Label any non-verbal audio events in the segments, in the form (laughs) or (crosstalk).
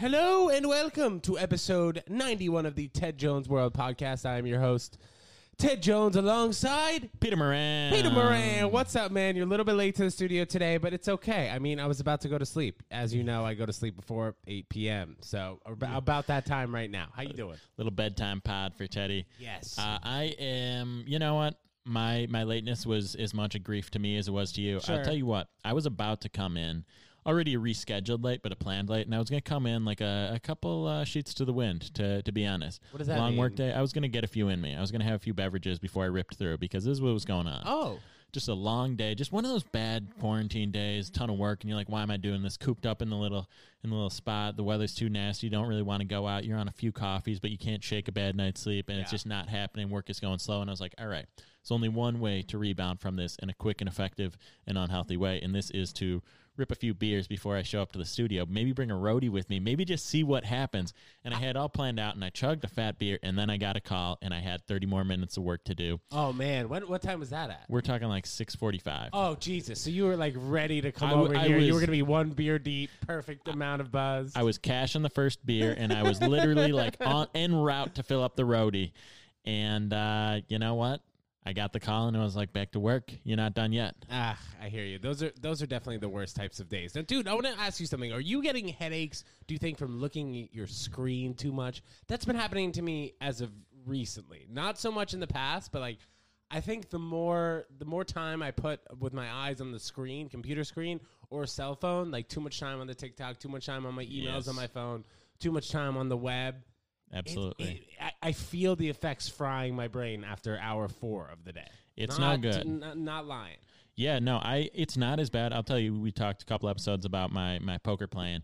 Hello and welcome to episode 91 of the Ted Jones World Podcast. I am your host, Ted Jones, alongside Peter Moran. Peter Moran. What's up, man? You're a little bit late to the studio today, but it's okay. I mean, I was about to go to sleep. As you know, I go to sleep before 8 p.m. So ab- about that time right now. How you doing? Little bedtime pod for Teddy. Yes. Uh, I am. You know what? My my lateness was as much a grief to me as it was to you. Sure. I'll tell you what. I was about to come in, already a rescheduled late, but a planned late, and I was going to come in like a, a couple uh, sheets to the wind. To to be honest, What does that long mean? work day. I was going to get a few in me. I was going to have a few beverages before I ripped through because this is what was going on. oh, just a long day, just one of those bad quarantine days, ton of work, and you're like, why am I doing this? Cooped up in the little in the little spot. The weather's too nasty. You don't really want to go out. You're on a few coffees, but you can't shake a bad night's sleep, and it's just not happening. Work is going slow, and I was like, all right, there's only one way to rebound from this in a quick and effective and unhealthy way, and this is to rip a few beers before I show up to the studio. Maybe bring a roadie with me. Maybe just see what happens. And I had all planned out, and I chugged a fat beer, and then I got a call, and I had 30 more minutes of work to do. oh man. When, what time was that at? We're talking like 6:45. Oh Jesus! So you were like ready to come I over I here. you were gonna be one beer deep, perfect amount of buzz. I was cashing the first beer, and I was literally like (laughs) on en route to fill up the roadie. And uh, you know what? I got the call, and I was like, "Back to work. You're not done yet." Ah, I hear you. Those are those are definitely the worst types of days. Now, dude, I want to ask you something. Are you getting headaches? Do you think from looking at your screen too much? That's been happening to me as of recently. Not so much in the past, but like I think the more the more time I put with my eyes on the screen, computer screen or cell phone, like too much time on the TikTok, too much time on my emails Yes. on my phone, too much time on the web. It- Absolutely. it- I, I feel the effects frying my brain after hour four of the day. It's not no good. n- not lying. Yeah, no, I it's not as bad. I'll tell you, we talked a couple episodes about my my poker playing.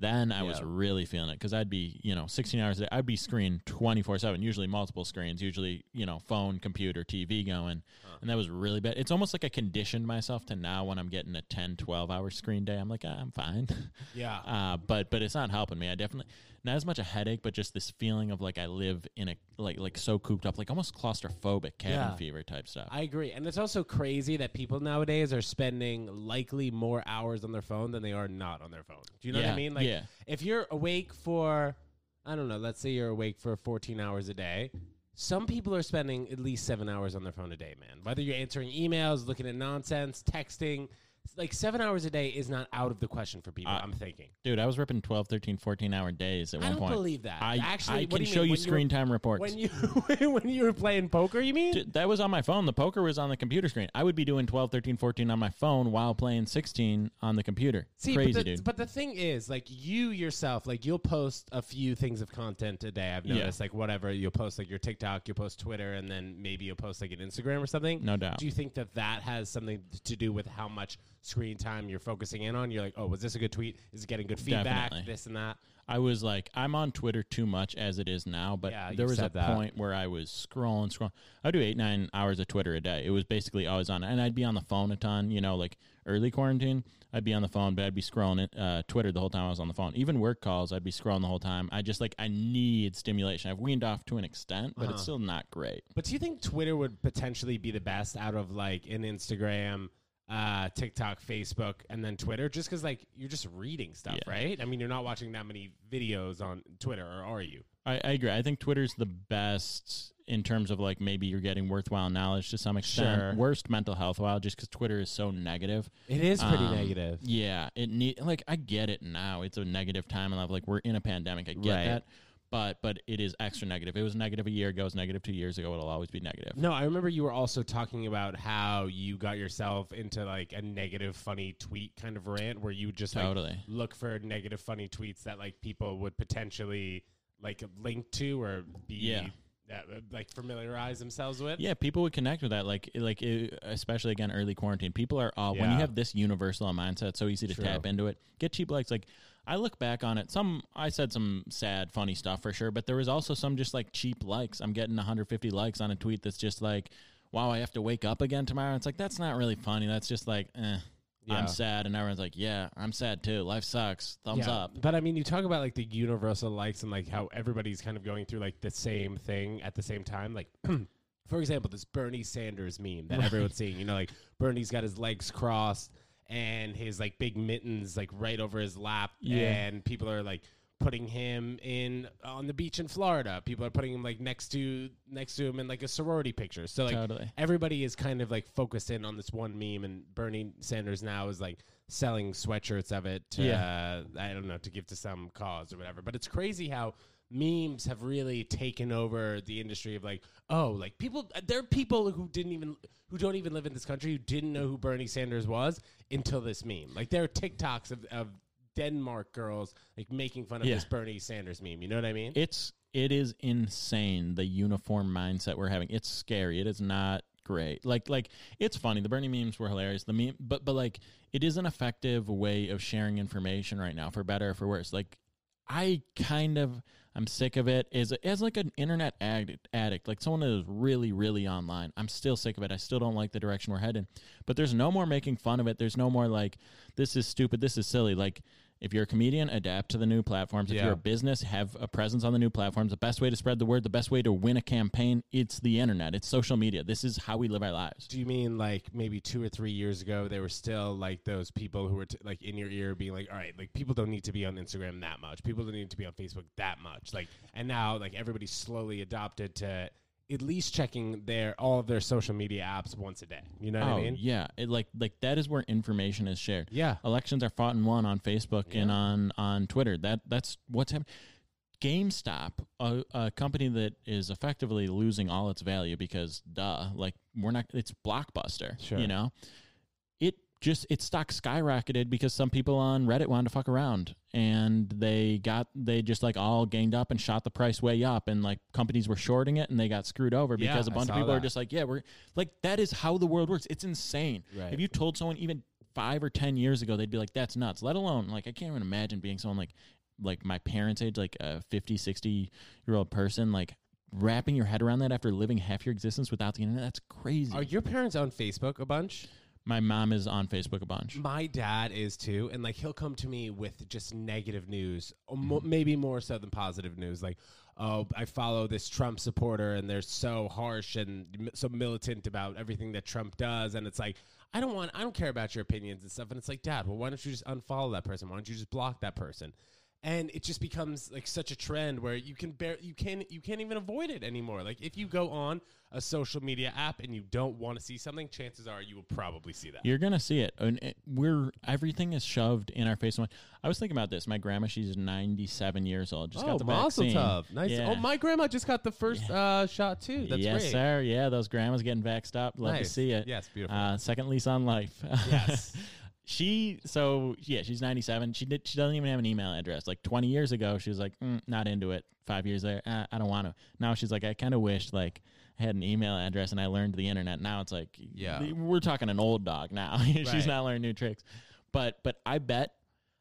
Then I was really feeling it because I'd be, you know, 16 hours a day. I'd be screened 24 7, usually multiple screens, usually, you know, phone, computer, TV going. And that was really bad. It's almost like I conditioned myself to now when I'm getting a 10, 12 hour screen day, I'm like, ah, I'm fine. Yeah. (laughs) Uh, but but it's not helping me. I definitely not as much a headache, but just this feeling of like I live in a like like so cooped up, like almost claustrophobic cabin Yeah. fever type stuff. I agree. And it's also crazy that people nowadays are spending likely more hours on their phone than they are not on their phone. Do you know what I mean? Like yeah. if you're awake for I don't know, let's say you're awake for 14 hours a day, some people are spending at least 7 hours on their phone a day, man. Whether you're answering emails, looking at nonsense, texting, like 7 hours a day is not out of the question for people, Uh, I'm thinking. Dude, I was ripping 12, 13, 14 hour days at I one don't point. believe that. I Actually, I can you show mean? you When you were- screen time reports. When you (laughs) when you were playing poker, you mean? Dude, that was on my phone. The poker was on the computer screen. I would be doing 12, 13, 14 on my phone while playing 16 on the computer. See, Crazy, but the, dude. But the thing is, like you yourself, like you'll post a few things of content a day. I've Yeah. noticed, like whatever you'll post, like your TikTok, you'll post Twitter, and then maybe you'll post like an Instagram or something. No doubt. Do you think that that has something to do with how much screen time you're focusing in on? You're like, oh, was this a good tweet? Is it getting good feedback? Definitely. This and that. I was like, I'm on Twitter too much as it is now, but Yeah, there was a that. point where I was scrolling, scrolling. I do eight, nine hours of Twitter a day. It was basically always on, and I'd be on the phone a ton. You know, like early quarantine, I'd be on the phone, but I'd be scrolling it, uh, Twitter the whole time I was on the phone. Even work calls, I'd be scrolling the whole time. I just like I need stimulation. I've weaned off to an extent, but Uh-huh. it's still not great. But do you think Twitter would potentially be the best out of like an Instagram, uh, TikTok, Facebook, and then Twitter? Just because like you're just reading stuff, Yeah. right? I mean, you're not watching that many videos on Twitter, or are you? I, I agree. I think Twitter's the best in terms of like maybe you're getting worthwhile knowledge to some extent. Sure. Worst mental health while just because Twitter is so negative. It is pretty Um, negative. Yeah, it need like I get it now. It's a negative time in life. Like we're in a pandemic. I get Right. that, but but it is extra negative. It was negative a year ago. It was negative two years ago. It'll always be negative. No, I remember you were also talking about how you got yourself into like a negative, funny tweet kind of rant where you would just like Totally. look for negative, funny tweets that like people would potentially like link to or be Yeah. That, uh, like familiarize themselves with. Yeah, people would connect with that. Like, like it, especially again, early quarantine. People are all when you have this universal mindset, so easy to True. tap into it. Get cheap likes. Like, I look back on it. Some I said some sad, funny stuff for sure, but there was also some just like cheap likes. I'm getting 150 likes on a tweet that's just like, "Wow, I have to wake up again tomorrow." It's like that's not really funny. That's just like, eh. Yeah. I'm sad, and everyone's like, "Yeah, I'm sad too. Life sucks. Thumbs Yeah. up." But I mean, you talk about like the universal likes and like how everybody's kind of going through like the same thing at the same time. Like, (clears throat) for example, this Bernie Sanders meme that everyone's seeing. You know, like Bernie's got his legs crossed and his like big mittens like right over his lap, Yeah. and people are like putting him in on the beach in Florida. People are putting him like next to next to him in like a sorority picture. So like Totally. everybody is kind of like focused in on this one meme, and Bernie Sanders now is like selling sweatshirts of it to uh, I don't know to give to some cause or whatever. But it's crazy how memes have really taken over the industry of like oh like people there are people who didn't even who don't even live in this country who didn't know who Bernie Sanders was until this meme like there are TikToks of, of Denmark girls like making fun of Yeah. this Bernie Sanders meme you know what I mean It's it is insane the uniform mindset we're having. It's scary. It is not great. Like like it's funny. The Bernie memes were hilarious. The meme, but but like it is an effective way of sharing information right now, for better or for worse. Like I kind of I'm sick of it. As as like an internet addict, addict, like someone that is really really online. I'm still sick of it. I still don't like the direction we're heading. But there's no more making fun of it. There's no more like this is stupid. This is silly. Like if you're a comedian, adapt to the new platforms. If Yeah. you're a business, have a presence on the new platforms. The best way to spread the word, the best way to win a campaign, it's the internet. It's social media. This is how we live our lives. Do you mean like maybe two or three years ago there were still like those people who were t- like in your ear being like, all right, like people don't need to be on Instagram that much, people don't need to be on Facebook that much, like, and now like everybody's slowly adopted to at least checking their all of their social media apps once a day. You know what oh I mean? yeah, it, like like that is where information is shared. Yeah. Elections are fought and won on Facebook and on on Twitter. That that's what's happening. GameStop, a, a company that is effectively losing all its value because, duh, like we're not. It's Blockbuster. Sure. You know, just its stock skyrocketed because some people on Reddit wanted to fuck around and they got they just like all ganged up and shot the price way up and like companies were shorting it and they got screwed over Yeah, because a bunch of people are just like, yeah, we're like that is how the world works. It's insane. Right. If you told someone even five or ten years ago, they'd be like, that's nuts. Let alone like I can't even imagine being someone like like my parents' age, like a 50, 60 year old person, like wrapping your head around that after living half your existence without the internet. That's crazy. Are your parents on Facebook a bunch? My mom is on Facebook a bunch. My dad is too, and like he'll come to me with just negative news, mo- mm-hmm. maybe more so than positive news. Like, oh, I follow this Trump supporter, and they're so harsh and so militant about everything that Trump does, and it's like. I don't want. I don't care about your opinions and stuff. And it's like, Dad, well, why don't you just unfollow that person? Why don't you just block that person? And it just becomes like such a trend where you can bear, you can, you can't even avoid it anymore. Like if you go on a social media app and you don't want to see something, chances are you will probably see that. You're gonna see it, and it, we're everything is shoved in our face. I was thinking about this. My grandma, she's 97 years old, just got the vaccine. tov. Nice. Yeah. Oh, my grandma just got the first uh, shot too. That's yes, great. sir. Yeah, those grandmas getting vaxxed up. Love to see it. Yes, beautiful. Uh, second lease on life. Yes. (laughs) she so yeah, she's 97. She did. She doesn't even have an email address. Like 20 years ago, she was like, mm, not into it. Five years later, uh, I don't want to. Now she's like, I kind of wish like I had an email address and I learned the internet. Now it's like, Yeah. we're talking an old dog now. (laughs) she's Right. not learning new tricks. But but I bet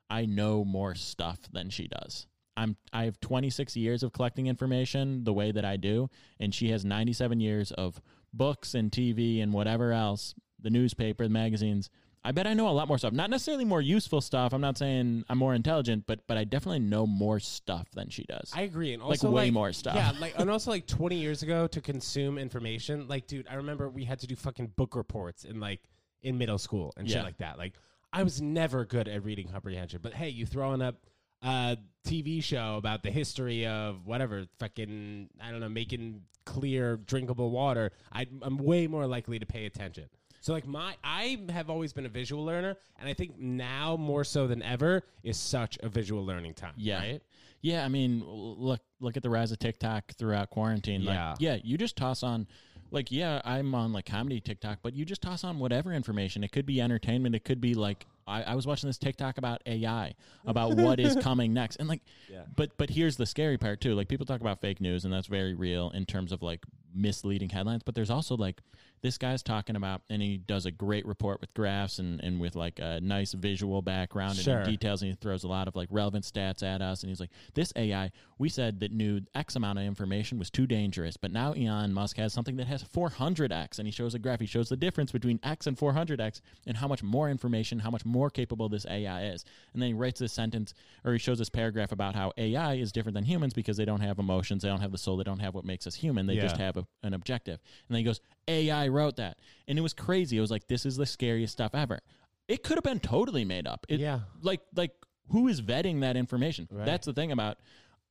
I know more stuff than she does. I'm I have 26 years of collecting information the way that I do, and she has 97 years of books and TV and whatever else, the newspaper, the magazines. I bet I know a lot more stuff. Not necessarily more useful stuff. I'm not saying I'm more intelligent, but but I definitely know more stuff than she does. I agree, and Like, also way more stuff. Yeah, like (laughs) and also like 20 years ago to consume information. Like, dude, I remember we had to do fucking book reports in like in middle school and shit like that. Like, I was never good at reading comprehension, but hey, you throwing up a TV show about the history of whatever fucking I don't know making clear drinkable water, I, I'm way more likely to pay attention. So like my I have always been a visual learner, and I think now more so than ever is such a visual learning time. Yeah. right? Yeah, I mean, look look at the rise of TikTok throughout quarantine. Like, Yeah. yeah, you just toss on like yeah, I'm on like comedy TikTok, but you just toss on whatever information. It could be entertainment, it could be like I, I was watching this TikTok about AI, about what is (laughs) coming next. And like Yeah. but but here's the scary part too. Like people talk about fake news and that's very real in terms of like misleading headlines, but there's also like this guy's talking about and he does a great report with graphs and, and with like a nice visual background and Sure. he details and he throws a lot of like relevant stats at us and he's like this ai we said that knew x amount of information was too dangerous but now elon musk has something that has 400x and he shows a graph. He shows the difference between x and 400x and how much more information how much more capable this ai is. And then he writes this sentence or he shows this paragraph about how ai is different than humans because they don't have emotions they don't have the soul they don't have what makes us human they just have a, an objective. And then he goes ai wrote that and it was crazy it was like this is the scariest stuff ever it could have been totally made up. It, Yeah. Like like who is vetting that information? Right. That's the thing about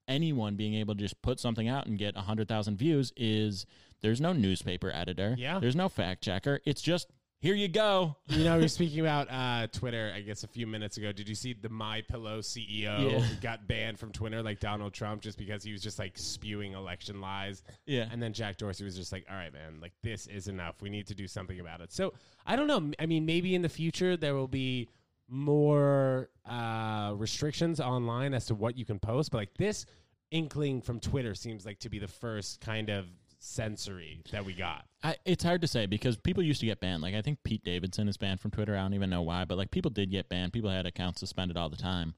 anyone being able to just put something out and get 100,000 views is there's no newspaper editor. Yeah. There's no fact checker. It's just here you go. You know, we were speaking about uh, Twitter, I guess, a few minutes ago. Did you see the My Pillow CEO Yeah. got banned from Twitter like Donald Trump just because he was just like spewing election lies? Yeah. And then Jack Dorsey was just like, all right, man, like this is enough. We need to do something about it. So I don't know. I mean, maybe in the future there will be more uh, restrictions online as to what you can post, but like this inkling from Twitter seems like to be the first kind of sensory that we got. I, it's hard to say because people used to get banned. Like I think Pete Davidson is banned from Twitter. I don't even know why, but like people did get banned. People had accounts suspended all the time.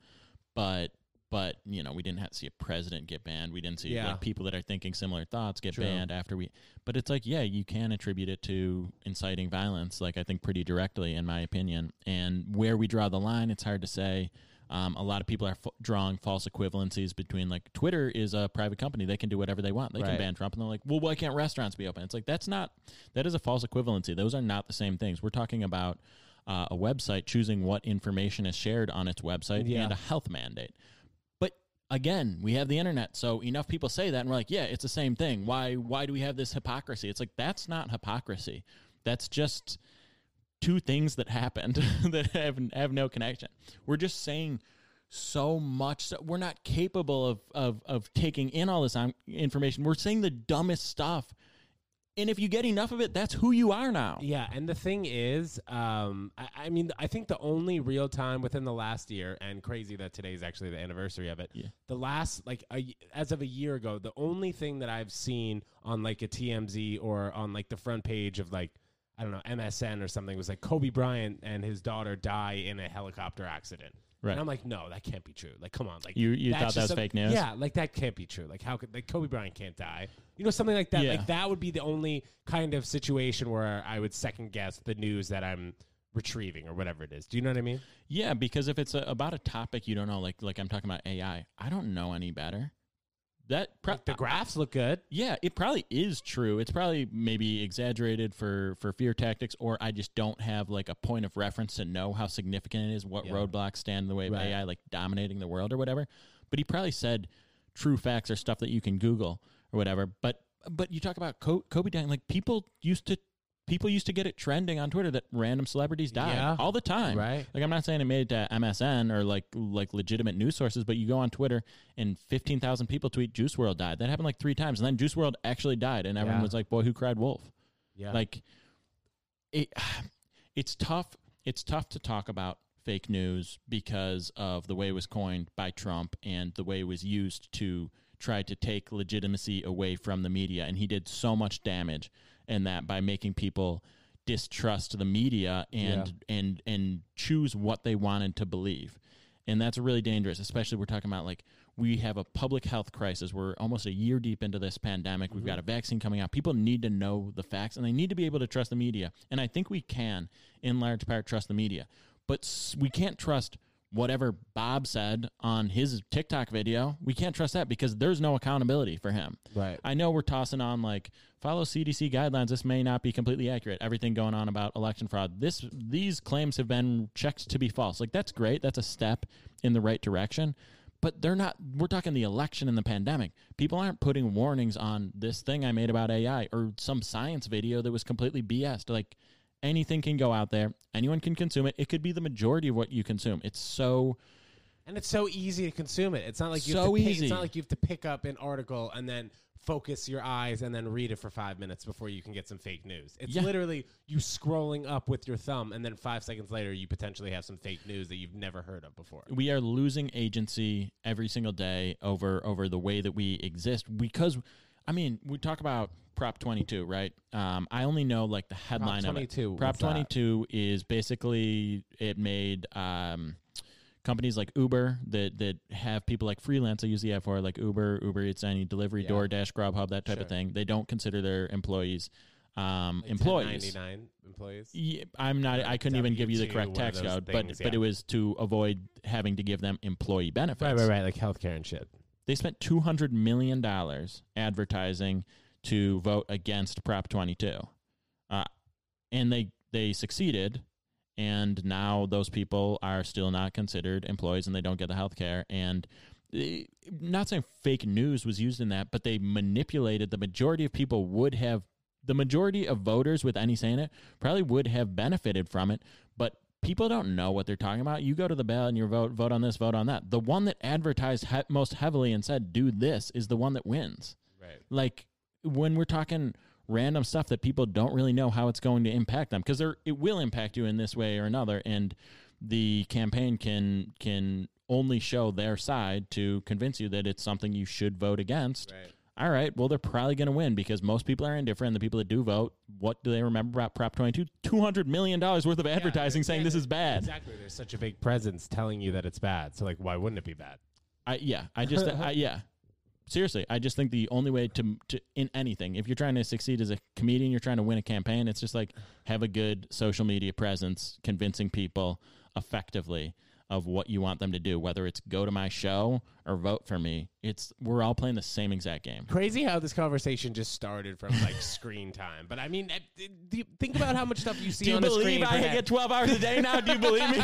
But but you know we didn't have to see a president get banned. We didn't see Yeah. like people that are thinking similar thoughts get True. banned after we. But it's like yeah, you can attribute it to inciting violence. Like I think pretty directly, in my opinion. And where we draw the line, it's hard to say. Um, a lot of people are f- drawing false equivalencies between like Twitter is a private company; they can do whatever they want. They Right. can ban Trump, and they're like, "Well, why can't restaurants be open?" It's like that's not that is a false equivalency. Those are not the same things. We're talking about uh, a website choosing what information is shared on its website Yeah. and a health mandate. But again, we have the internet, so enough people say that, and we're like, "Yeah, it's the same thing." Why? Why do we have this hypocrisy? It's like that's not hypocrisy. That's just two things that happened (laughs) that have have no connection. We're just saying so much. So we're not capable of of of taking in all this um, information. We're saying the dumbest stuff. And if you get enough of it, that's who you are now. Yeah, and the thing is, um, I, I mean, I think the only real time within the last year, and crazy that today is actually the anniversary of it. Yeah. The last, like, a, as of a year ago, the only thing that I've seen on like a TMZ or on like the front page of like, I don't know, MSN or something was like Kobe Bryant and his daughter die in a helicopter accident. Right. And I'm like, no, that can't be true. Like, come on, like You- you thought that was fake news? Yeah, like that can't be true. Like, how could like Kobe Bryant can't die? You know, something like that. Yeah. Like that would be the only kind of situation where I would second guess the news that I'm retrieving or whatever it is. Do you know what I mean? Yeah, because if it's a, about a topic you don't know, like like I'm talking about AI, I don't know any better. That pro- Like, the graphs look good. Yeah, it probably is true. It's probably maybe exaggerated for for fear tactics, or I just don't have like a point of reference to know how significant it is, what Yeah. roadblocks stand in the way of Right. AI like dominating the world or whatever. But he probably said true facts are stuff that you can Google or whatever. But but you talk about Kobe dying, like people used to people used to get it trending on Twitter that random celebrities died Yeah. all the time. Right. Like I'm not saying it made it to MSN or like like legitimate news sources, but you go on Twitter and 15,000 people tweet Juice WRLD died. That happened like three times, and then Juice WRLD actually died, and everyone Yeah. was like, "Boy, who cried wolf?" Yeah. Like it, (sighs) it's tough. It's tough to talk about fake news because of the way it was coined by Trump and the way it was used to try to take legitimacy away from the media. And he did so much damage in that by making people distrust the media and and and choose what they wanted to believe. And that's really dangerous, especially we're talking about like we have a public health crisis. We're almost a year deep into this pandemic. We've mm-hmm. got a vaccine coming out. People need to know the facts and they need to be able to trust the media. And I think we can, in large part, trust the media. But we can't trust whatever Bob said on his TikTok video. We can't trust that because there's no accountability for him. Right. I know we're tossing on like follow CDC guidelines. This may not be completely accurate. Everything going on about election fraud. This these claims have been checked to be false. Like that's great. That's a step in the right direction. But they're not. We're talking the election and the pandemic. People aren't putting warnings on this thing I made about AI or some science video that was completely BS. Like anything can go out there. Anyone can consume it. It could be the majority of what you consume. It's so And it's so easy to consume it. It's not like you have So to pick, easy. It's not like you have to pick up an article and then focus your eyes and then read it for five minutes before you can get some fake news. It's Yeah. literally you scrolling up with your thumb and then five seconds later you potentially have some fake news that you've never heard of before. we are losing agency every single day over over the way that we exist because I mean we talk about Prop 22 right um, I only know like the headline of it 22, Prop 22 is basically it made um, companies like Uber that that have people like freelance I use the app for like Uber Uber Eats any delivery Yeah. DoorDash Grubhub that type Sure. of thing they don't consider their employees um, Like employees 99 employees. yeah, I'm not. I couldn't even give you the correct tax code, but things, but yeah. it was to avoid having to give them employee benefits. Right, right, right. Like healthcare and shit. They spent two hundred million dollars advertising to vote against Prop 22, uh, and they they succeeded and now those people are still not considered employees and they don't get the health care. And eh, not saying fake news was used in that but they manipulated the majority of people would have the majority of voters with any saying it probably would have benefited from it people don't know what they're talking about you go to the ballot and you vote vote on this vote on that the one that advertised he- most heavily and said do this is the one that wins Right. like when we're talking random stuff that people don't really know how it's going to impact them because it will impact you in this way or another and the campaign can can only show their side to convince you that it's something you should vote against Right. All right well they're probably going to win because most people are indifferent the people that do vote what do they remember about prop 22 200 million dollars worth of advertising saying yeah, this is bad Exactly. There's such a big presence telling you that it's bad. So like, why wouldn't it be bad? I yeah, I just I, (laughs) yeah. Seriously, I just think the only way to to in anything, if you're trying to succeed as a comedian, you're trying to win a campaign, it's just like have a good social media presence, convincing people effectively of what you want them to do, whether it's go to my show or vote for me. It's we're all playing the same exact game. Crazy how this conversation just started from like (laughs) screen time. But I mean, eh, you think about how much stuff you see Do you on the screen. believe I get 12 hours a day now? Do you believe me? (laughs)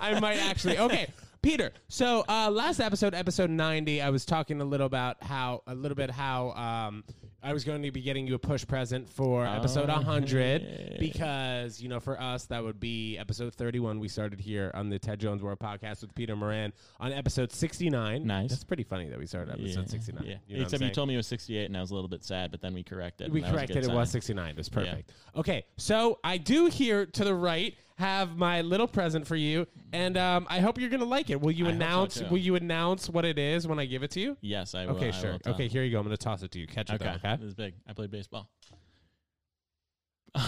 I might actually. Okay, Peter. So uh, last episode, episode ninety, I was talking a little about how a little bit how um, I was going to be getting you a push present for episode 100 hey. because you know for us that would be episode thirty-one. We started here on the Ted Jones World podcast with Peter Moran on episode sixty-nine. Nice. That's pretty funny that we started episode Yeah, sixty-nine. Yeah. You know Except you told me it was 68 and I was a little bit sad, but then we corrected. We that was corrected it was 69. It was perfect. Okay, so I do here to the right have my little present for you, and um, I hope you're gonna like it. Will you I hope so, announce? will you announce what it is when I give it to you? Yes, I will. Okay, I sure. will. Okay, here you go. I'm gonna toss it to you. Catch it, Okay. though, okay? This is big. I played baseball. (laughs)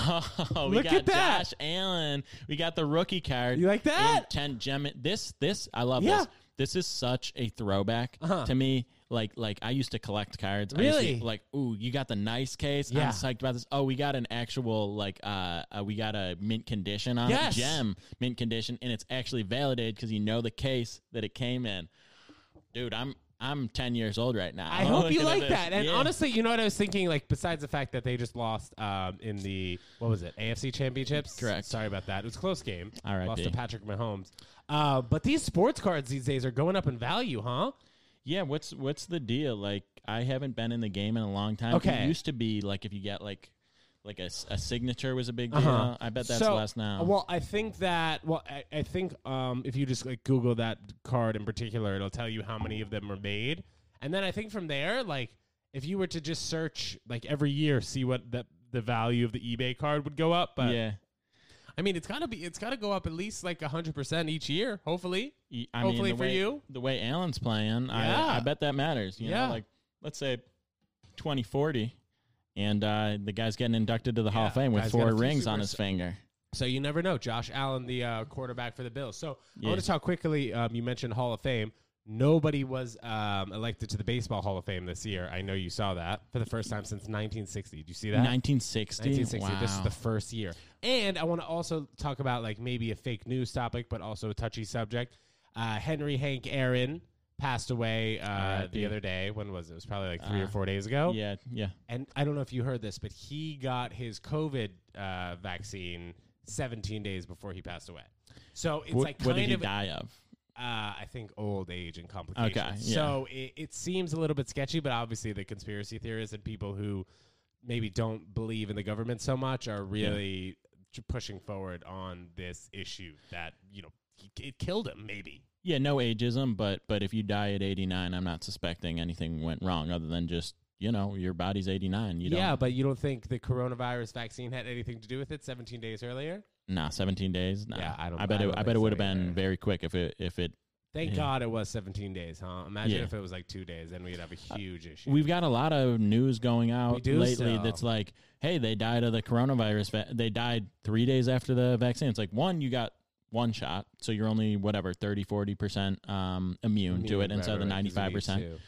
Oh, we Look got at that. Josh Allen. We got the rookie card. You like that? Ten gem. This, this, I love Yeah. this. This is such a throwback Uh-huh. to me. Like, like I used to collect cards. I used to- Really? like, ooh, you got the nice case. Yeah. I'm psyched about this. Oh, we got an actual like, uh, uh we got a mint condition on Yes. it. Gem mint condition, and it's actually validated because you know the case that it came in. Dude, I'm I'm 10 years old right now. I hope (laughs) you like that. And Yeah. honestly, you know what I was thinking? Like, besides the fact that they just lost um, in the what was it, AFC Championships? Correct. Sorry about that. It was a close game. All right. Lost to Patrick Mahomes. Uh, but these sports cards these days are going up in value, huh? Yeah, what's what's the deal? Like, I haven't been in the game in a long time. Okay. It used to be like if you get like like a, a signature was a big deal. Uh-huh. I bet that's So, less now. Well, I think that. Well, I, I think um, if you just like Google that card in particular, it'll tell you how many of them are made, and then I think from there, like if you were to just search like every year, see what the the value of the eBay card would go up. But yeah. I mean, it's gotta be. It's gotta go up at least like hundred percent each year. Hopefully. I Hopefully mean, the for way, you. the way Allen's playing, Yeah. I, I bet that matters. You Yeah. know, like let's say 2040, and uh, the guy's getting inducted to the Hall of Fame with guy's got four a few rings on his finger. So you never know. Josh Allen, the uh, quarterback for the Bills. So I Yeah. to talk quickly. Um, you mentioned Hall of Fame. Nobody was um, elected to the Baseball Hall of Fame this year. I know you saw that for the first time since 1960. Did you see that? 1960. 1960. This is Wow. the first year. And I want to also talk about like maybe a fake news topic, but also a touchy subject. Uh, Henry Hank Aaron passed away uh, the other day. When was it? It was probably like three or Uh, four days ago. Yeah, yeah. And I don't know if you heard this, but he got his COVID uh, vaccine 17 days before he passed away. So it's What, like what did he of, die of? uh, I think, old age and complications. Okay, yeah. So it, it seems a little bit sketchy, but obviously the conspiracy theorists and people who maybe don't believe in the government so much are really pushing forward on this issue that you know he, it killed him. Maybe. Yeah, no ageism, but but if you die at 89, I'm not suspecting anything went wrong other than just you know your body's 89. You yeah, don't. but you don't think the coronavirus vaccine had anything to do with it 17 days earlier? Nah, 17 days. Nah. Yeah, I don't- I bet I it. I bet it would have been either. very quick if it if it. Thank Yeah. God it was 17 days, huh? Imagine Yeah. if it was like two days, then we'd have a uh, huge issue. We've got a lot of news going out lately still. that's like, hey, they died of the coronavirus. Va- they died three days after the vaccine. It's like one, you got one shot, so you're only whatever 30, 40 percent um, immune, to it Right, instead of the right, 'cause you 95 need percent. to.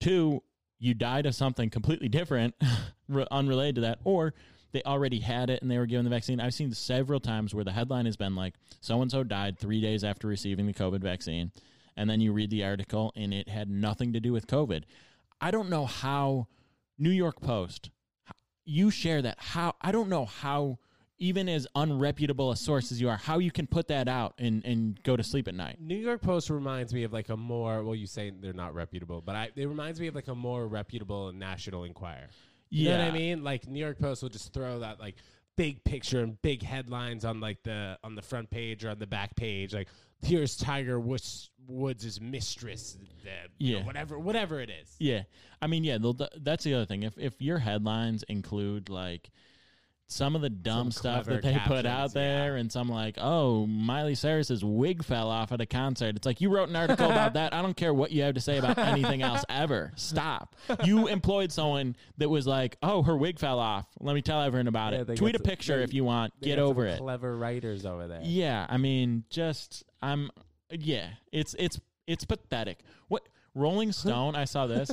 Two, you died of something completely different, (laughs) unrelated to that, or they already had it and they were given the vaccine. I've seen several times where the headline has been like, so and so died three days after receiving the COVID vaccine. And then you read the article and it had nothing to do with COVID. I don't know how New York Post, you share that. How, I don't know how even as unreputable a source as you are, how you can put that out and, and go to sleep at night. New York Post reminds me of like a more well, you say they're not reputable, but I it reminds me of like a more reputable National Enquirer. You know what I mean? Like New York Post will just throw that like big picture and big headlines on like the on the front page or on the back page, like here's Tiger Woods Woods' mistress, the, you know, Yeah. whatever whatever it is. Yeah, I mean, yeah, that's the other thing. If if your headlines include like some of the dumb Some stuff that they put out there, yeah. and some like, oh, Miley Cyrus's wig fell off at a concert. It's like you wrote an article about that. I don't care what you have to say about anything else (laughs) ever. Stop. You employed someone that was like, oh, her wig fell off. Let me tell everyone about Yeah, it. Tweet a picture they- if you want. Get over it. Clever writers over there. Yeah, I mean, just I'm yeah, it's it's it's pathetic. What Rolling Stone, I saw this.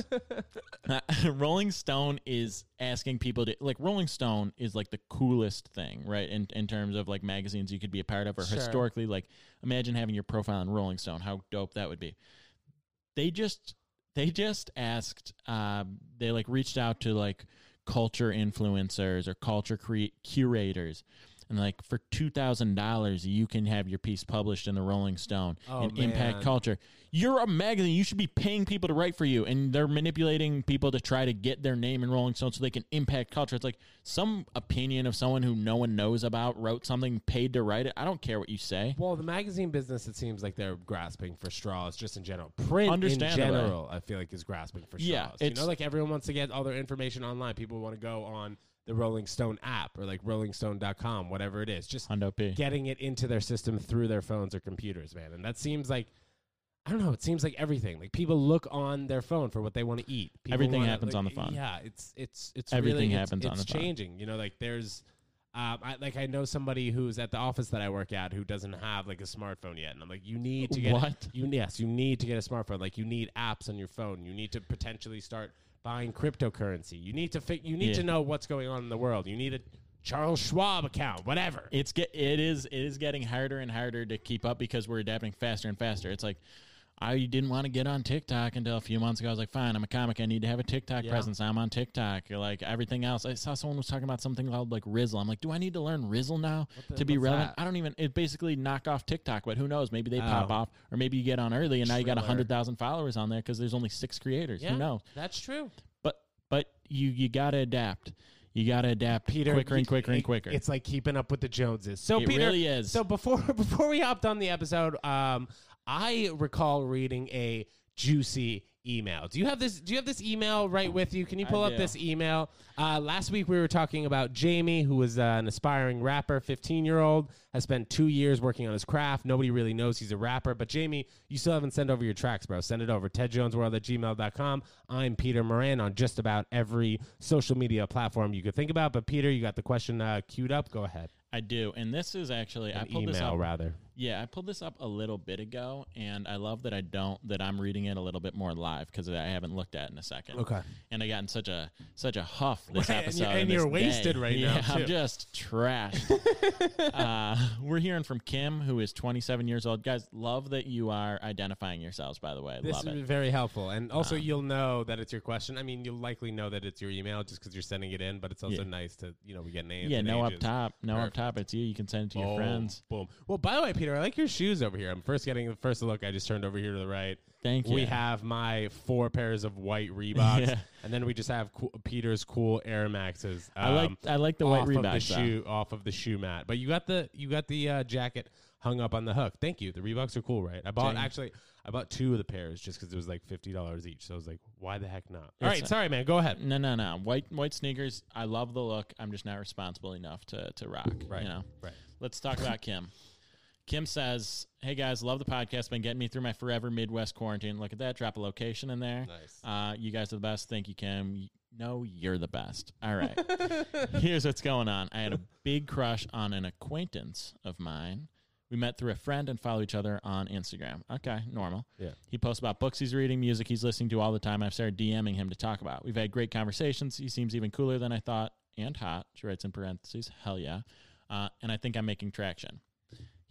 (laughs) (laughs) Rolling Stone is asking people to like Rolling Stone is like the coolest thing, right? In in terms of like magazines you could be a part of or Sure. historically like imagine having your profile in Rolling Stone, how dope that would be. They just they just asked um they like reached out to like culture influencers or culture cre- curators and like for two thousand dollars you can have your piece published in the Rolling Stone Oh, and impact culture. You're a magazine. You should be paying people to write for you, and they're manipulating people to try to get their name in Rolling Stone so they can impact culture. It's like some opinion of someone who no one knows about wrote something, paid to write it. I don't care what you say. Well, the magazine business, it seems like they're grasping for straws just in general. Print in general, I feel like is grasping for straws. Yeah, you know, like everyone wants to get all their information online. People want to go on the Rolling Stone app or like rollingstone.com, whatever it is. Just Hundo P. getting it into their system through their phones or computers, man. And that seems like I don't know. It seems like everything. Like people look on their phone for what they want to eat. People Everything wanna, happens like, on the phone. Yeah, it's it's it's Everything really, it's- happens on it's the phone. changing. You know, like there's. Um, I, like I know somebody who's at the office that I work at who doesn't have like a smartphone yet, and I'm like, you need to get What? you yes, you need to get a smartphone. Like you need apps on your phone. You need to potentially start buying cryptocurrency. You need to fi- you need Yeah. to know what's going on in the world. You need a Charles Schwab account, whatever. It's get it is it is getting harder and harder to keep up because we're adapting faster and faster. It's like I didn't want to get on TikTok until a few months ago. I was like, fine, I'm a comic. I need to have a TikTok Yeah. presence. I'm on TikTok. You're like everything else. I saw someone was talking about something called like Rizzle. I'm like, do I need to learn Rizzle now the- to be relevant? that? I don't even. It basically knock off TikTok, but who knows? Maybe they pop Oh. off, or maybe you get on early and now you got Triller. hundred thousand followers on there because there's only six creators. yeah, Who knows? That's true. But but you you gotta adapt. You gotta adapt Peter, quicker and you- quicker and quicker. It's like keeping up with the Joneses. So It Peter, really is. So before (laughs) before we hopped on the episode, um, I recall reading a juicy email. Do you have this? Do you have this email right with you? Can you I pull up do. this email? Uh, last week we were talking about Jamie, who was uh, an aspiring rapper, fifteen year old, has spent two years working on his craft. Nobody really knows he's a rapper, but Jamie, you still haven't sent over your tracks, bro. Send it over. TedJonesWorld at gmail.com. I'm Peter Moran on just about every social media platform you could think about. But Peter, you got the question uh, queued up. Go ahead. I do, and this is actually I An pulled this email up. rather. Yeah, I pulled this up a little bit ago, and I love that I don't that I'm reading it a little bit more live because I haven't looked at it in a second. Okay. And I got in such a such a huff this Right, episode, you- and and you're this wasted day. right now, too. I'm just trashed. (laughs) uh, we're hearing from Kim, who is 27 years old. Guys, love that you are identifying yourselves. By the way, This love is it. very helpful, and also Um, you'll know that it's your question. I mean, you'll likely know that it's your email just because you're sending it in. But it's also Yeah. nice to you know we get names. Yeah, no up top, no Perfect. up top. It's you. You can send it to your friends. Boom. Well, by the way, Peter, I like your shoes over here. I'm first getting the first look. I just turned over here to the right. Thank you. We have my four pairs of white Reeboks, (laughs) Yeah. and then we just have cool, Peter's cool Air Maxes. I like um, I like the white off of the Reeboks. though. shoe off of the shoe mat. But you got the you got the uh, jacket hung up on the hook. Thank you. The Reeboks are cool, right? I bought actually I bought two of the pairs just because it was like fifty dollars each. So I was like, why the heck not? All It's- right, sorry, man. Go ahead. No, no, no. White white sneakers. I love the look. I'm just not responsible enough to to rock. Right. You know. Right. Let's talk about Kim. Kim says, "Hey guys, love the podcast. Been getting me through my forever Midwest quarantine. Look at that. Drop a location in there. Nice. Uh, you guys are the best. Thank you, Kim. No, you're the best. All right. (laughs) Here's what's going on. I had a big crush on an acquaintance of mine. We met through a friend and follow each other on Instagram. Okay, normal. Yeah. He posts about books he's reading, music he's listening to all the time. I've started DMing him to talk about. We've had great conversations. He seems even cooler than I thought and hot. She writes in parentheses, hell yeah. Uh, and I think I'm making traction.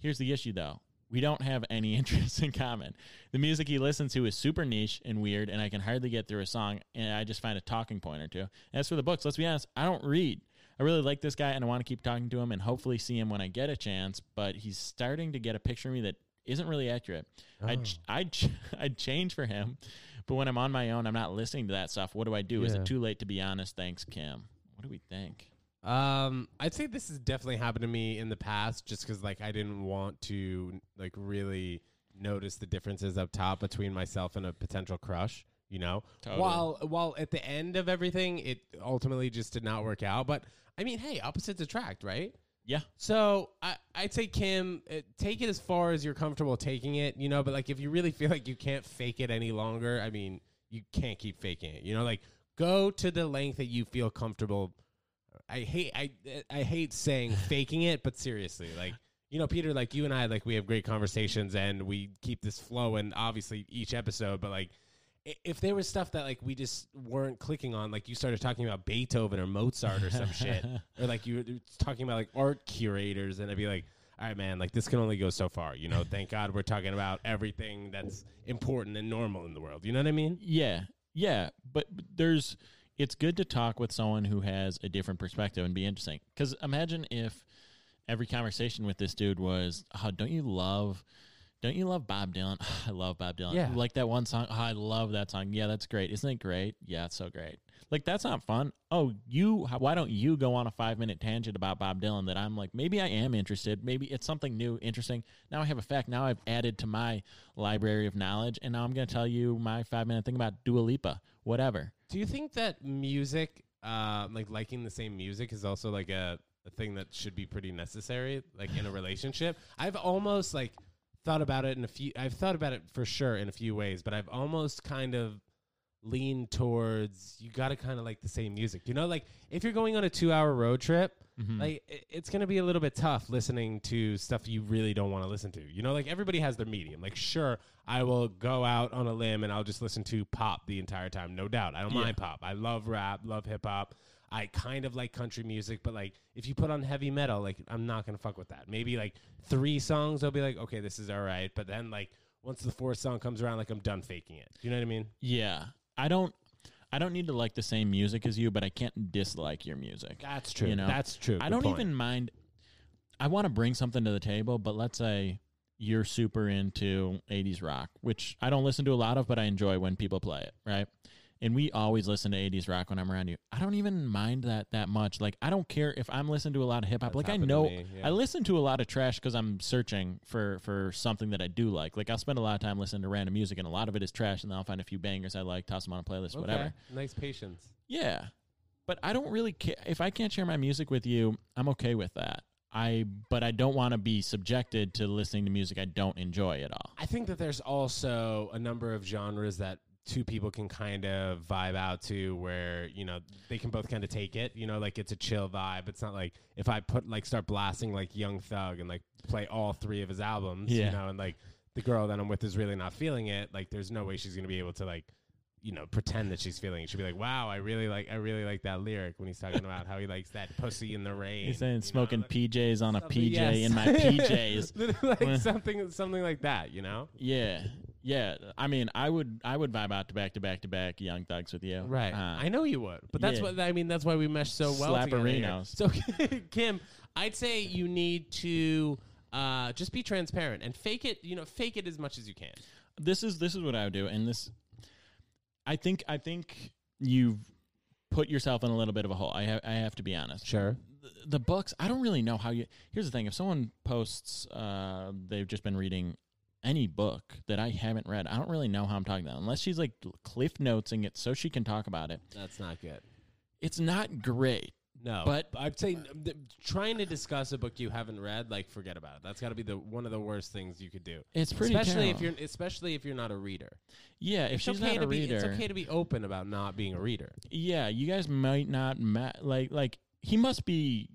Here's the issue though. We don't have any (laughs) interests in common. The music he listens to is super niche and weird, and I can hardly get through a song, and I just find a talking point or two. As for the books, let's be honest, I don't read. I really like this guy and I want to keep talking to him and hopefully see him when I get a chance. But he's starting to get a picture of me that isn't really accurate. I'd, Oh. I'd, (laughs) I'd change for him, but when I'm on my own, I'm not listening to that stuff. What do I do? Is it too late to be honest? Thanks, Kim. What do we think? Um, I'd say this has definitely happened to me in the past, just because like I didn't want to like really notice the differences up top between myself and a potential crush. You know, Totally. while while at the end of everything, it ultimately just did not work out. But I mean, hey, opposites attract, right? Yeah. So I, I'd say Kim, uh, take it as far as you're comfortable taking it, you know. But like, if you really feel like you can't fake it any longer, I mean, you can't keep faking it. You know, like go to the length that you feel comfortable. I hate I I hate saying faking it, but seriously, like you know, Peter, like you and I, like we have great conversations and we keep this flow and Obviously, each episode, but like. If there was stuff that like we just weren't clicking on, like you started talking about Beethoven or Mozart or some shit, (laughs) or like you were talking about like art curators, and I'd be like, all right, man, like this can only go so far. You know, thank God we're talking about everything that's important and normal in the world. You know what I mean? Yeah, yeah, but but there's it's good to talk with someone who has a different perspective and be interesting. Because imagine if every conversation with this dude was, "Oh, don't you love?" Don't you love Bob Dylan? (sighs) I love Bob Dylan. Yeah. Like that one song. Oh, I love that song. Yeah, that's great. Isn't it great? Yeah, it's so great. Like that's not fun. Oh, you why don't you go on a 5-minute tangent about Bob Dylan that I'm like maybe I am interested. Maybe it's something new, interesting. Now I have a fact. Now I've added to my library of knowledge and now I'm going to tell you my 5-minute thing about Dua Lipa. Whatever. Do you think that music, uh, like liking the same music, is also like a, a thing that should be pretty necessary, like in a (laughs) relationship? I've almost like thought about it in a few. I've thought about it for sure in a few ways, but I've almost kind of leaned towards you got to kind of like the same music. You know, like if you're going on a two-hour road trip. Mhm. Like it's gonna be a little bit tough listening to stuff you really don't want to listen to. You know, like everybody has their medium. Like, sure, I will go out on a limb and I'll just listen to pop the entire time, no doubt. I don't Yeah. mind pop. I love rap, love hip hop. I kind of like country music, but like if you put on heavy metal, like I'm not gonna fuck with that. Maybe like three songs, I'll be like, okay, this is all right. But then like once the fourth song comes around, like I'm done faking it. You know what I mean? Yeah. I don't I don't need to like the same music as you, but I can't dislike your music. That's true. You know, That's true. I Good don't point. even mind. I want to bring something to the table, but let's say you're super into 80s rock, which I don't listen to a lot of, but I enjoy when people play it, right? And we always listen to 80s rock when I'm around you. I don't even mind that that much. Like, I don't care if I'm listening to a lot of hip hop. Like, I know me, yeah. I listen to a lot of trash because I'm searching for for something that I do like. Like, I'll spend a lot of time listening to random music, and a lot of it is trash, and then I'll find a few bangers I like, toss them on a playlist, whatever. Nice patience. Yeah. But I don't really care if I can't share my music with you, I'm okay with that. I but I don't want to be subjected to listening to music I don't enjoy at all. I think that there's also a number of genres that two people can kind of vibe out to where, you know, they can both kind of take it. You know, like it's a chill vibe. It's not like if I put like start blasting like Young Thug and like play all three of his albums, Yeah. you know, and like the girl that I'm with is really not feeling it, like there's no way she's gonna be able to like you know, pretend that she's feeling it. She'd be like, "Wow, I really like, I really like that lyric when he's talking about how he likes that pussy in the (laughs) rain." He's saying know, smoking like- PJs on a PJ yes. in my (laughs) PJs. like something, something like that. You know, yeah. Yeah. I mean, I would I would vibe out to back to back to back Young Thugs with you. Right. Uh, I know you would. But that's yeah. what I mean, that's why we mesh so well together. here. Slapperinos. So (laughs) Kim, I'd say you need to uh, just be transparent and fake it, you know, fake it as much as you can. this is this is what I would do, and this, I think I think you've put yourself in a little bit of a hole. I have I have to be honest. Sure. The, the books, I don't really know how you. Here's the thing: if someone posts, uh, they've just been reading any book that I haven't read, I don't really know how I'm talking about. Unless she's like cliff notesing it so she can talk about it. That's not good. It's not great. No, But- I'd say th- trying to discuss a book you haven't read, like forget about it. That's got to be the one of the worst things you could do. It's pretty especially if you're especially if you're not a reader. Yeah, if It's she's okay not to a be reader, it's okay to be open about not being a reader. yeah, you guys might not ma- like like he must be.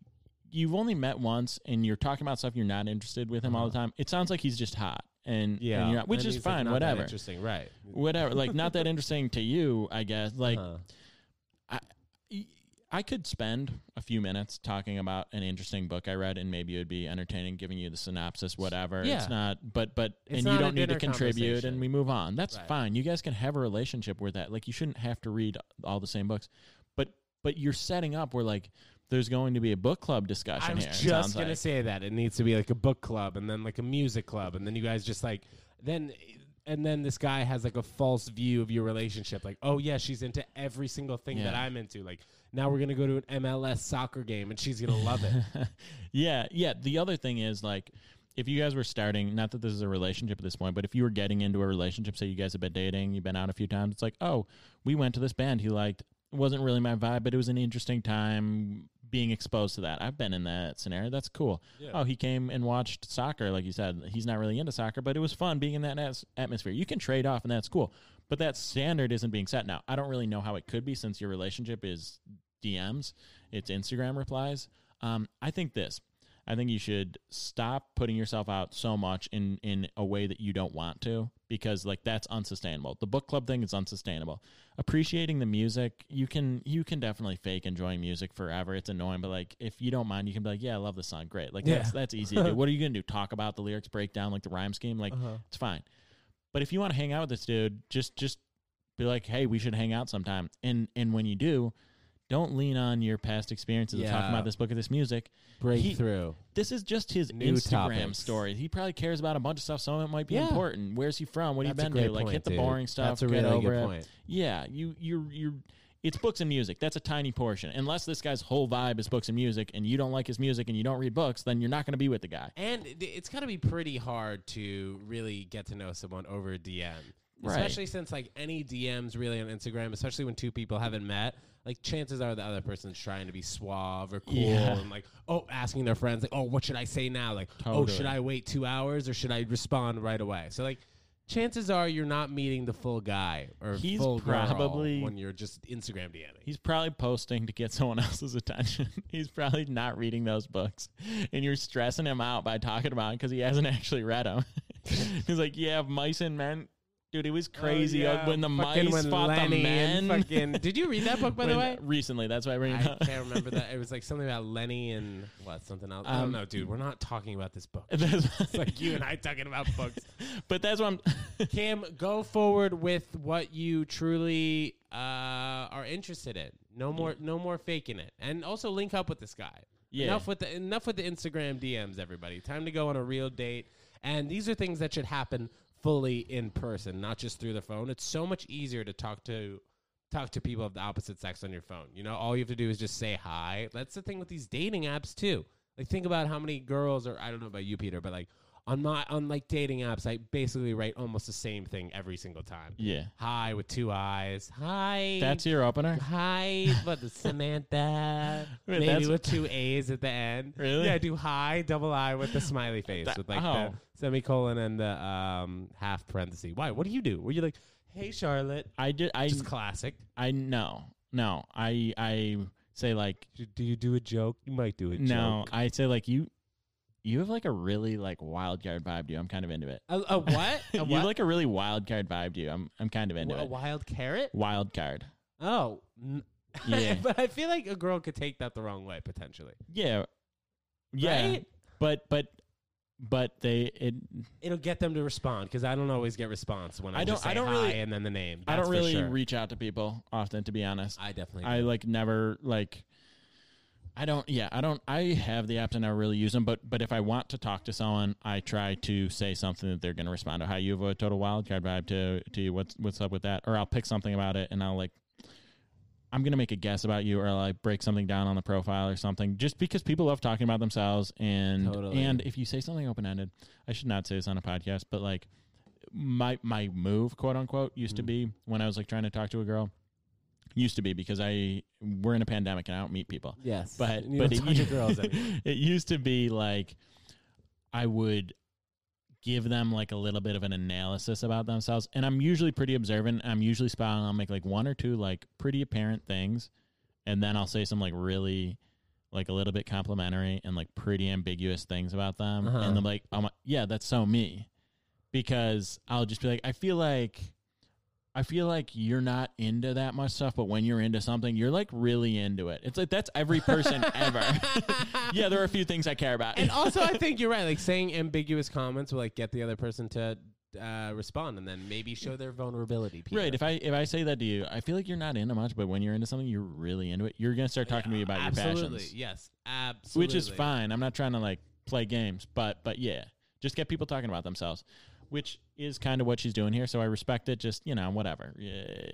You've only met once, and you're talking about stuff you're not interested with him all the uh-huh. time. It sounds like he's just hot, and and you're not, which and is he's, like, fine, whatever, Interesting, right? whatever. Like not that (laughs) interesting to you, I guess. Like Uh-huh. I, I could spend a few minutes talking about an interesting book I read, and maybe it would be entertaining, giving you the synopsis, whatever. Yeah. It's not, but but It's and you don't need to contribute, and we move on. That's Right. fine. You guys can have a relationship where that. Like you shouldn't have to read all the same books, but but you're setting up where like there's going to be a book club discussion here. I was here. it just sounds gonna like. say that it needs to be like a book club and then like a music club and then you guys just like then and then this guy has like a false view of your relationship like oh yeah she's into every single thing that I'm into like now we're gonna go to an MLS soccer game and she's gonna love it (laughs) yeah, yeah. The other thing is like if you guys were starting, not that this is a relationship at this point, but if you were getting into a relationship, say you guys have been dating, you've been out a few times, it's like, oh, we went to this band he liked. It wasn't really my vibe, but it was an interesting time being exposed to that. I've been in that scenario. That's cool. Yeah. Oh, he came and watched soccer, like you said. He's not really into soccer, but it was fun being in that atmosphere. You can trade off, and that's cool. But that standard isn't being set now. I don't really know how it could be since your relationship is DMs, it's Instagram replies. Um, I think this. I think you should stop putting yourself out so much in in a way that you don't want to because like that's unsustainable. The book club thing is unsustainable. Appreciating the music, you can you can definitely fake enjoying music forever. It's annoying, but like if you don't mind, you can be like, yeah, I love this song, great. Like Yeah. that's that's easy to do. (laughs) What are you gonna do? Talk about the lyrics, break down like the rhyme scheme, like Uh-huh. it's fine. But if you want to hang out with this dude, just just be like, hey, we should hang out sometime. And and when you do, don't lean on your past experiences of talking about this book or this music. breakthrough This is just his New Instagram topics. story. He probably cares about a bunch of stuff. Some of it might be Yeah. important. Where's he from? What have That's a you been great to? Like point, hit the dude. boring stuff. that's a get really over good it. point Yeah, you you you it's books and music. That's a tiny portion. Unless this guy's whole vibe is books and music and you don't like his music and you don't read books, then you're not going to be with the guy. And it- it's got to be pretty hard to really get to know someone over a DM. Right. Especially since like any DMs really on Instagram, especially when two people haven't met, like chances are the other person's trying to be suave or cool Yeah. and like, oh, asking their friends like, oh, what should I say now? Like, oh, should I wait two hours or should I respond right away? So like, chances are you're not meeting the full guy or He's full girl probably- when you're just Instagram DMing. He's probably posting to get (laughs) someone else's attention. (laughs) He's probably not reading those books, and you're stressing him out by talking about it because he hasn't (laughs) actually read them. He's like, "Yeah, mice and men." Dude, it was crazy Oh, yeah. when the Fucking mice when fought Lenny the and men. fucking- (laughs) did you read that book by the When- way? Recently, that's why I bring it I up. (laughs) can't remember that. It was like something about Lenny and what something else. I Um, don't know, dude. We're not talking about this book. (laughs) That's- It's like you and I talking about books. but that's what I'm. Cam, go forward with what you truly uh, are interested in. No more, no more faking it, and also link up with this guy. Yeah. Enough with the enough with the Instagram DMs, everybody. Time to go on a real date. And these are things that should happen fully in person, not just through the phone. It's so much easier to talk to talk to people of the opposite sex on your phone. You know, all you have to do is just say hi. That's the thing with these dating apps too. Like think about how many girls or I don't know about you, Peter, but like on my on like dating apps, I basically write almost the same thing every single time. yeah, Hi with two eyes. Hi. that's your opener. Hi, (laughs) the Samantha? Wait, Maybe with two A's at the end. Really? Yeah, I do hi, double I with the smiley face That- with like oh. the semicolon and the um half parenthesis. Why? What do you do? Were you like, hey Charlotte? I did. I Just classic. I no no. I I say like Do, you do a joke? You might do a no. joke. I say like you. You have like a really like wild card vibe to you. I'm kind of into it. A, a what? (laughs) A you what? have like a really wild card vibe to you. I'm I'm kind of into it. a it. wild carrot? Wild card. Oh. n- (laughs) Yeah. but I feel like a girl could take that the wrong way potentially. Yeah. Yeah. Right? But but but they it It'll get them to respond because I don't always get response when I, I don't- just say I don't really- and then the name. I don't really sure. reach out to people often to be honest. I definitely. I do. like never like I don't yeah, I don't I have the apps and I really use them, but but if I want to talk to someone, I try to say something that they're gonna respond to. Hi, you have a total wild card vibe to to you, what's what's up with that? Or I'll pick something about it and I'll like I'm gonna make a guess about you, or like break something down on the profile or something, just because people love talking about themselves. And Totally. and if you say something open ended, I should not say this on a podcast, but like my my move, quote unquote, used to Mm. be when I was like trying to talk to a girl. Used to be because I we're in a pandemic and I don't meet people. yes, But but it, girls. (laughs) it used to be like I would give them like a little bit of an analysis about themselves, and I'm usually pretty observant. I'm usually spot on. I'll make like one or two like pretty apparent things, and then I'll say some like really like a little bit complimentary and like pretty ambiguous things about them, Uh-huh. and they're like, "Oh my, yeah, that's so me," because I'll just be like, I feel like. I feel like you're not into that much stuff, but when you're into something, you're like really into it. It's like that's every person (laughs) ever. (laughs) yeah, there are a few things I care about. and also, I think you're right. Like (laughs) saying ambiguous comments will like get the other person to uh, respond and then maybe show their vulnerability. Peter. Right. If I if I say that to you, I feel like you're not into much, but when you're into something, you're really into it. You're gonna start talking to me about absolutely, your passions, Absolutely, yes, absolutely, which is fine. I'm not trying to like play games, but but yeah, just get people talking about themselves, which is kind of what she's doing here. So I respect it. Just you know, whatever.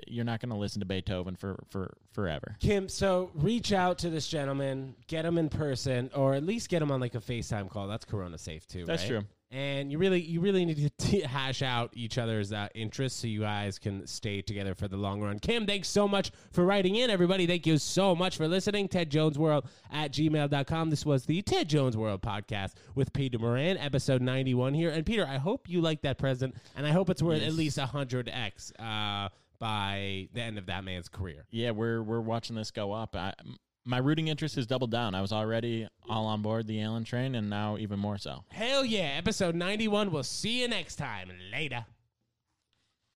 You're not gonna listen to Beethoven for for forever. Kim, so reach out to this gentleman, get him in person, or at least get him on like a FaceTime call. That's Corona safe too. That's right? true. And you really, you really need to (laughs) t- hash out each other's uh, interests so you guys can stay together for the long run. Kim, thanks so much for writing in, everybody. Thank you so much for listening. Ted Jones World at gmail.com. This was the Ted Jones World podcast with Peter Moran, episode 91 here. And Peter, I hope you like that present, and I hope it's worth Yes. at least 100x uh, by the end of that man's career. Yeah, we're we're watching this go up. I, my rooting interest has doubled down. I was already all on board the Allen train, and now even more so. Hell yeah. Episode 91. We'll see you next time. Later.